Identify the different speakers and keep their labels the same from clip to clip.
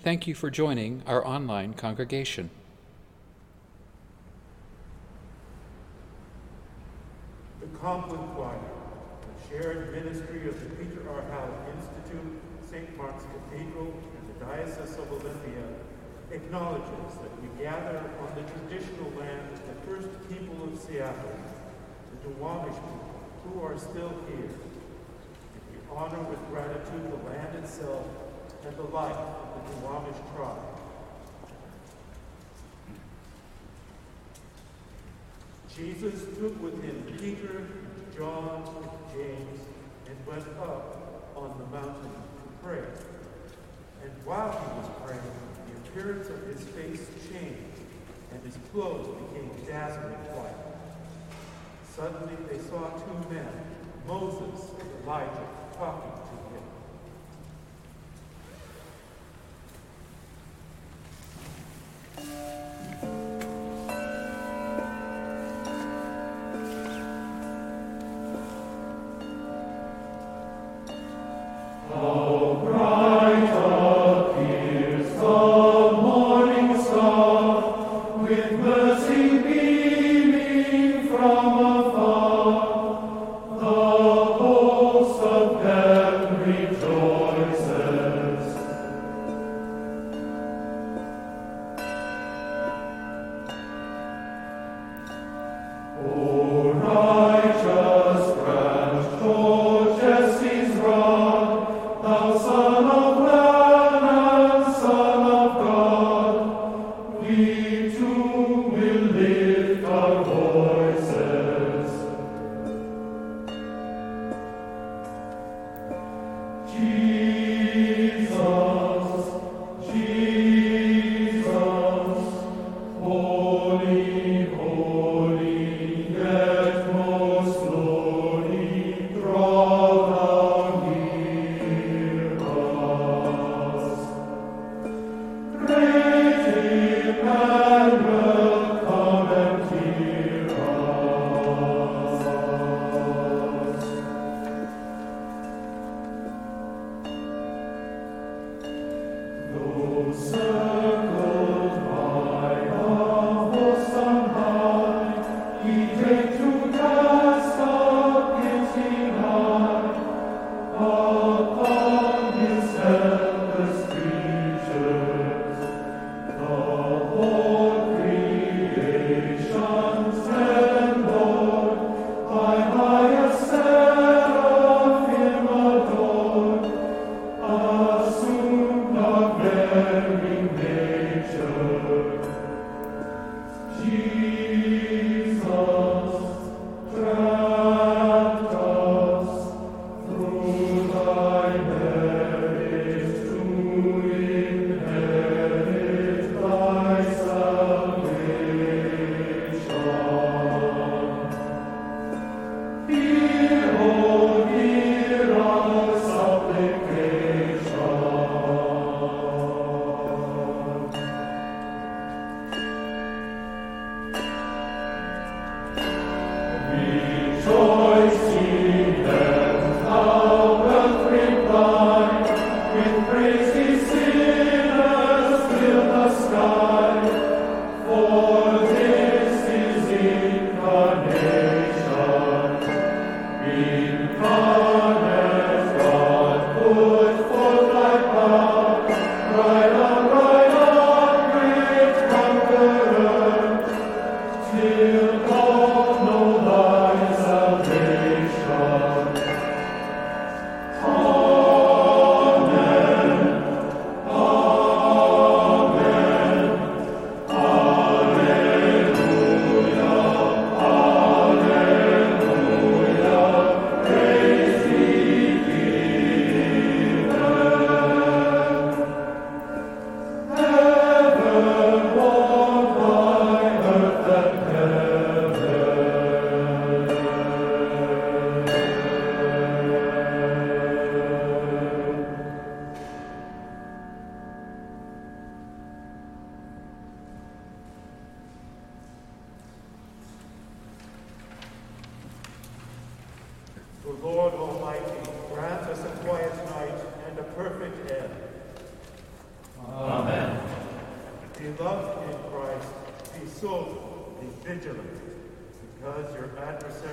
Speaker 1: Thank you for joining our online congregation.
Speaker 2: The Compline Choir, the shared ministry of the Peter R. Hallock Institute, St. Mark's Cathedral, and the Diocese of Olympia, acknowledges that we gather on the traditional land of the first people of Seattle, the Duwamish people, who are still here. And we honor with gratitude the land itself and the life of the Duwamish tribe. Jesus took with him Peter, John, James, and went up on the mountain to pray. And while he was praying, the appearance of his face changed, and his clothes became dazzling white. Suddenly they saw two men, Moses and Elijah, talking
Speaker 3: Aleluia.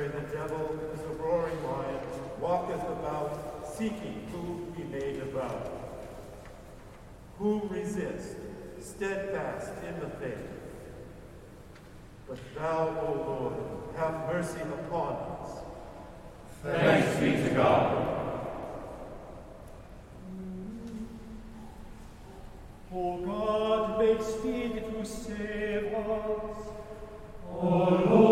Speaker 3: adversary, the devil, is a roaring lion, walketh about, seeking whom he may devour. Who resist, steadfast in the faith? But thou, O Lord, have mercy upon us.
Speaker 2: Thanks be to God.
Speaker 4: O God, make speed to save us.
Speaker 2: O Lord,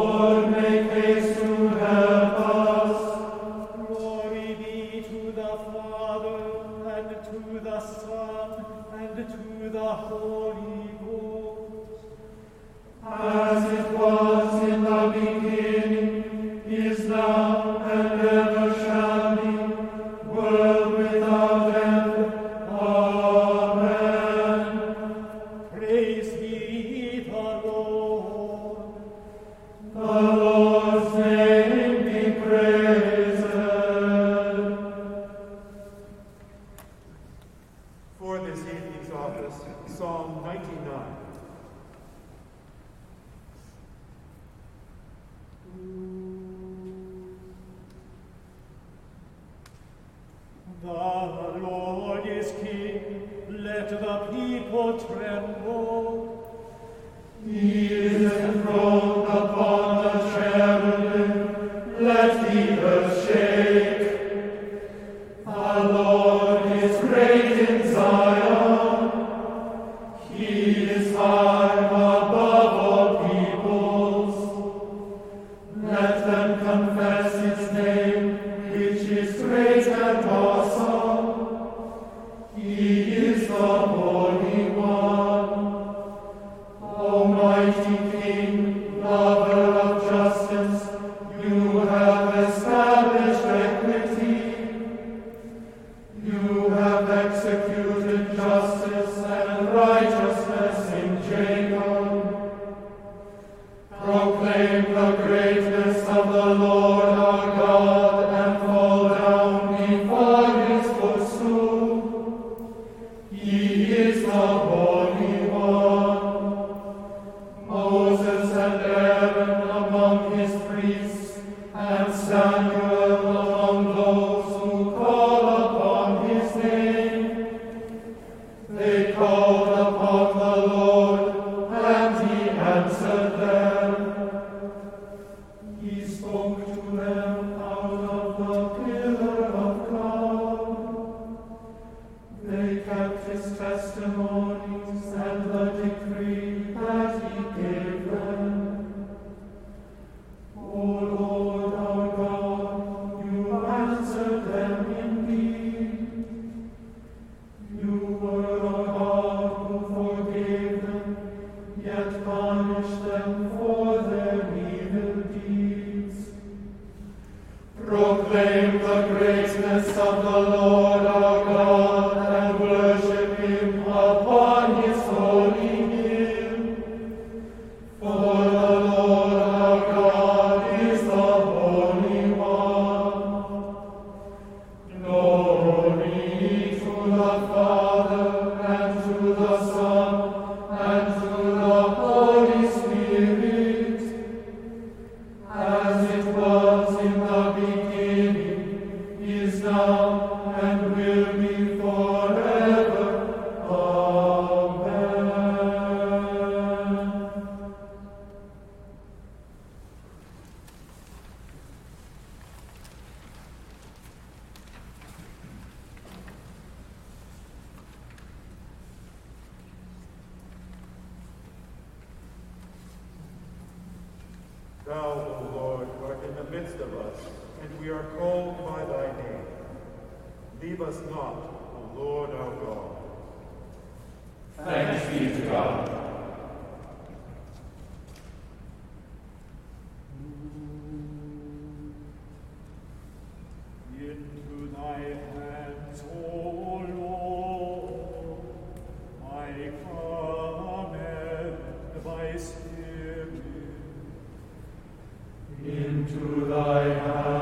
Speaker 4: into thy hand.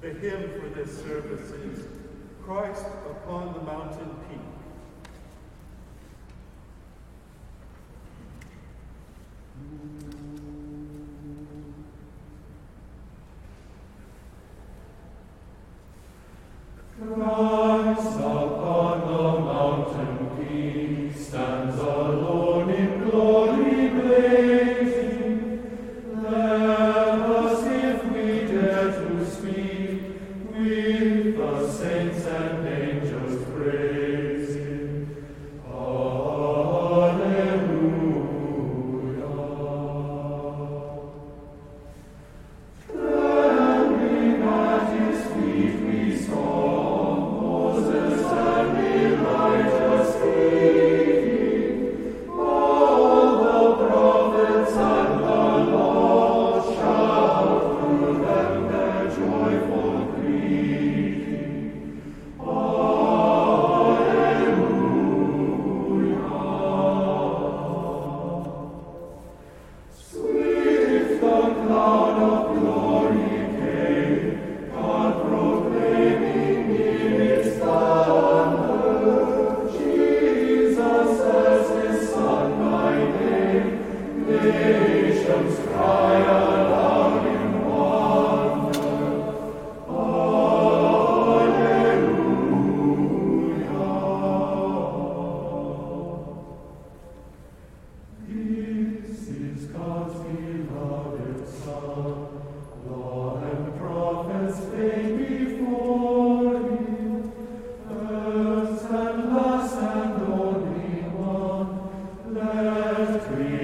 Speaker 4: The
Speaker 2: hymn
Speaker 3: for this
Speaker 4: service is
Speaker 2: Christ upon the Mountain Peak. Mm -hmm. earth three.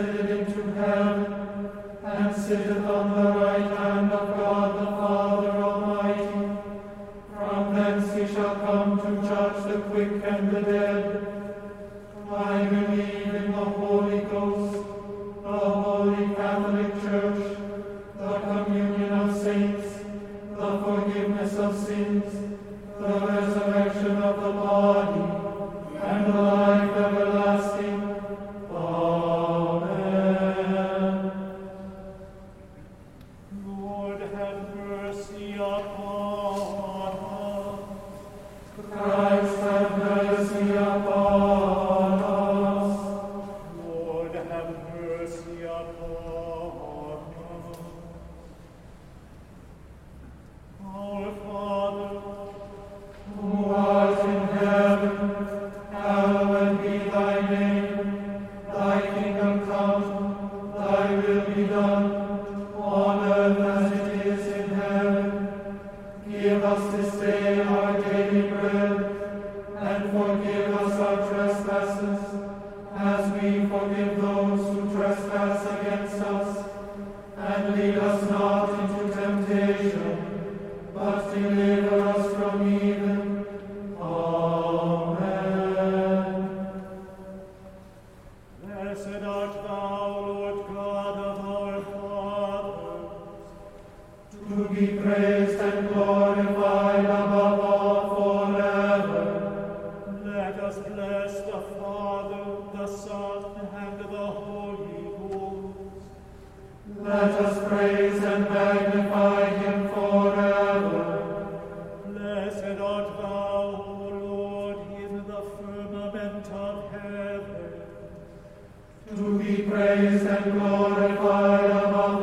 Speaker 2: ascended into heaven, and sitteth on the right hand of God the Father Almighty. From thence he shall come to judge the quick and the dead. be thy name.
Speaker 4: thou, O Lord, in the firmament of heaven,
Speaker 2: to be praised and glorified above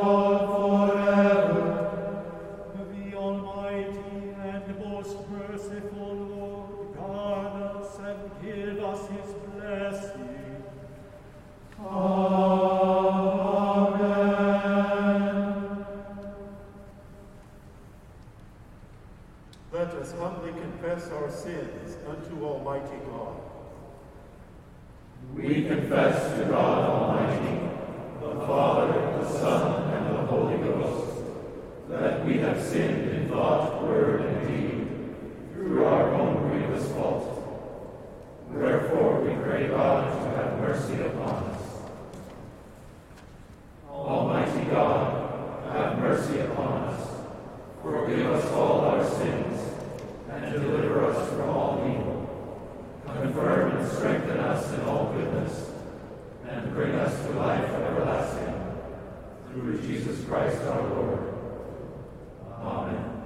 Speaker 2: confirm and strengthen us in all goodness, and bring us to life everlasting. Through Jesus Christ our Lord. Amen.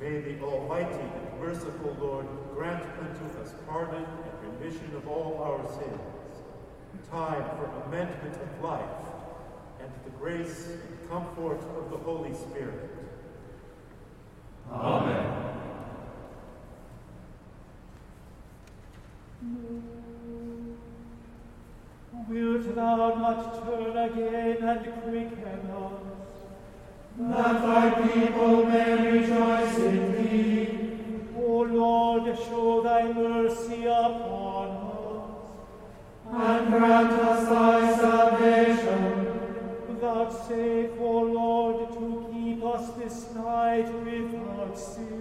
Speaker 3: May the Almighty and merciful Lord grant unto us pardon and remission of all our sins, time for amendment of life, and the grace and comfort of the Holy Spirit.
Speaker 2: Amen.
Speaker 4: Wilt thou not turn again and quicken us,
Speaker 2: that thy people may rejoice in thee?
Speaker 4: O Lord, show thy mercy upon us,
Speaker 2: and grant us thy salvation.
Speaker 4: Vouchsafe, O Lord, to keep us this night without sin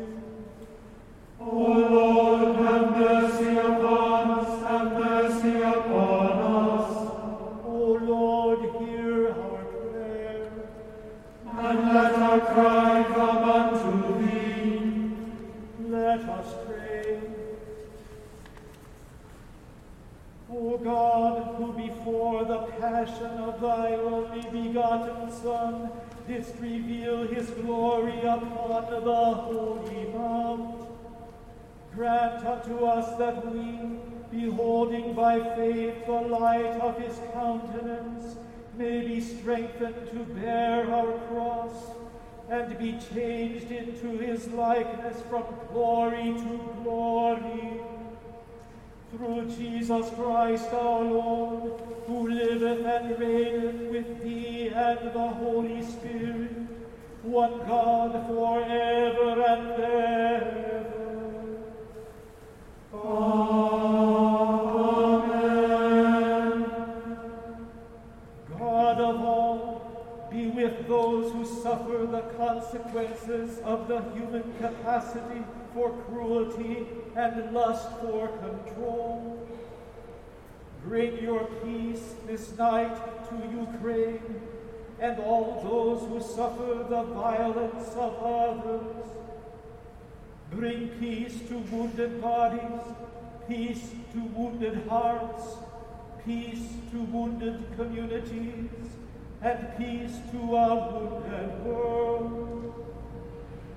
Speaker 4: strengthened to bear our cross and be changed into his likeness from glory to glory. Through Jesus Christ our Lord, who liveth and reigneth with thee and the Holy Spirit, one God forever and ever. Consequences of the human capacity for cruelty and lust for control. Bring your peace this night to Ukraine and all those who suffer the violence of others. Bring peace to wounded bodies, peace to wounded hearts, peace to wounded communities, and peace to our wounded world.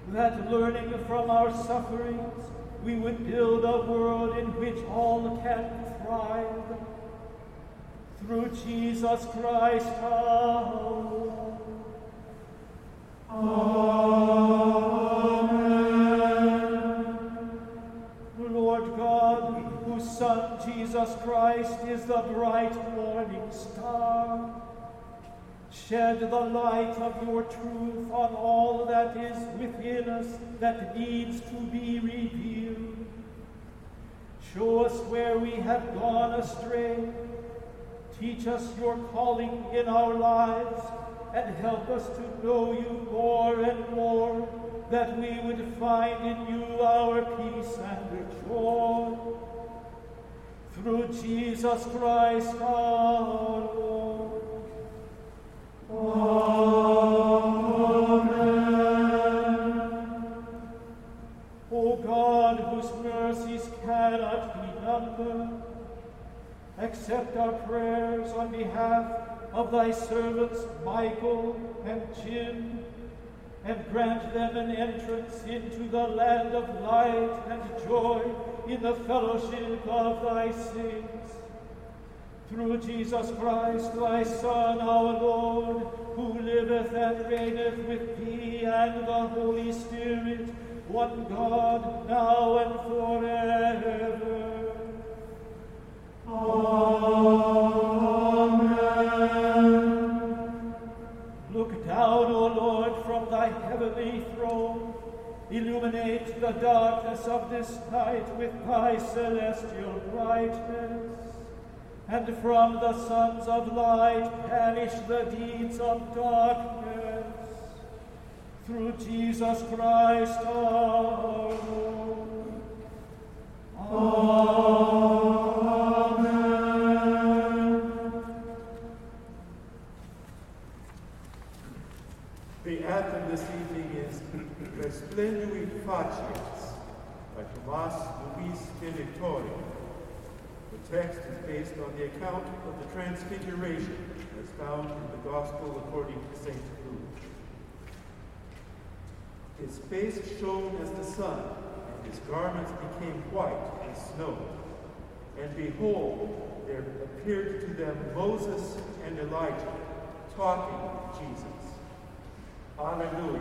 Speaker 4: That learning from our sufferings, we would build a world in which all can thrive. Through Jesus Christ our Lord. Amen. Lord God, whose Son Jesus Christ is the bright morning star, shed the light of your truth on all that is within us that needs to be revealed. Show us where we have gone astray. Teach us your calling in our lives and help us to know you more and more, that we would find in you our peace and joy. Through Jesus Christ our Lord. Accept our prayers on behalf of thy servants Michael and Jim, and grant them an entrance into the land of light and joy in the fellowship of thy saints. Through Jesus Christ, thy Son, our Lord, who liveth and reigneth with thee and the Holy Spirit, one God, now and forever. Amen. Look down, O Lord, from thy heavenly throne. Illuminate the darkness of this night with thy celestial brightness. and from the sons of light perish the deeds of darkness. Through Jesus Christ our Lord. Amen.
Speaker 3: The anthem this evening is Resplendui facies by Tomas Luis de Victoria. Text is based on the account of the Transfiguration as found in the Gospel according to St. Luke. His face shone as the sun, and his garments became white as snow. And behold, there appeared to them Moses and Elijah talking with Jesus. Alleluia.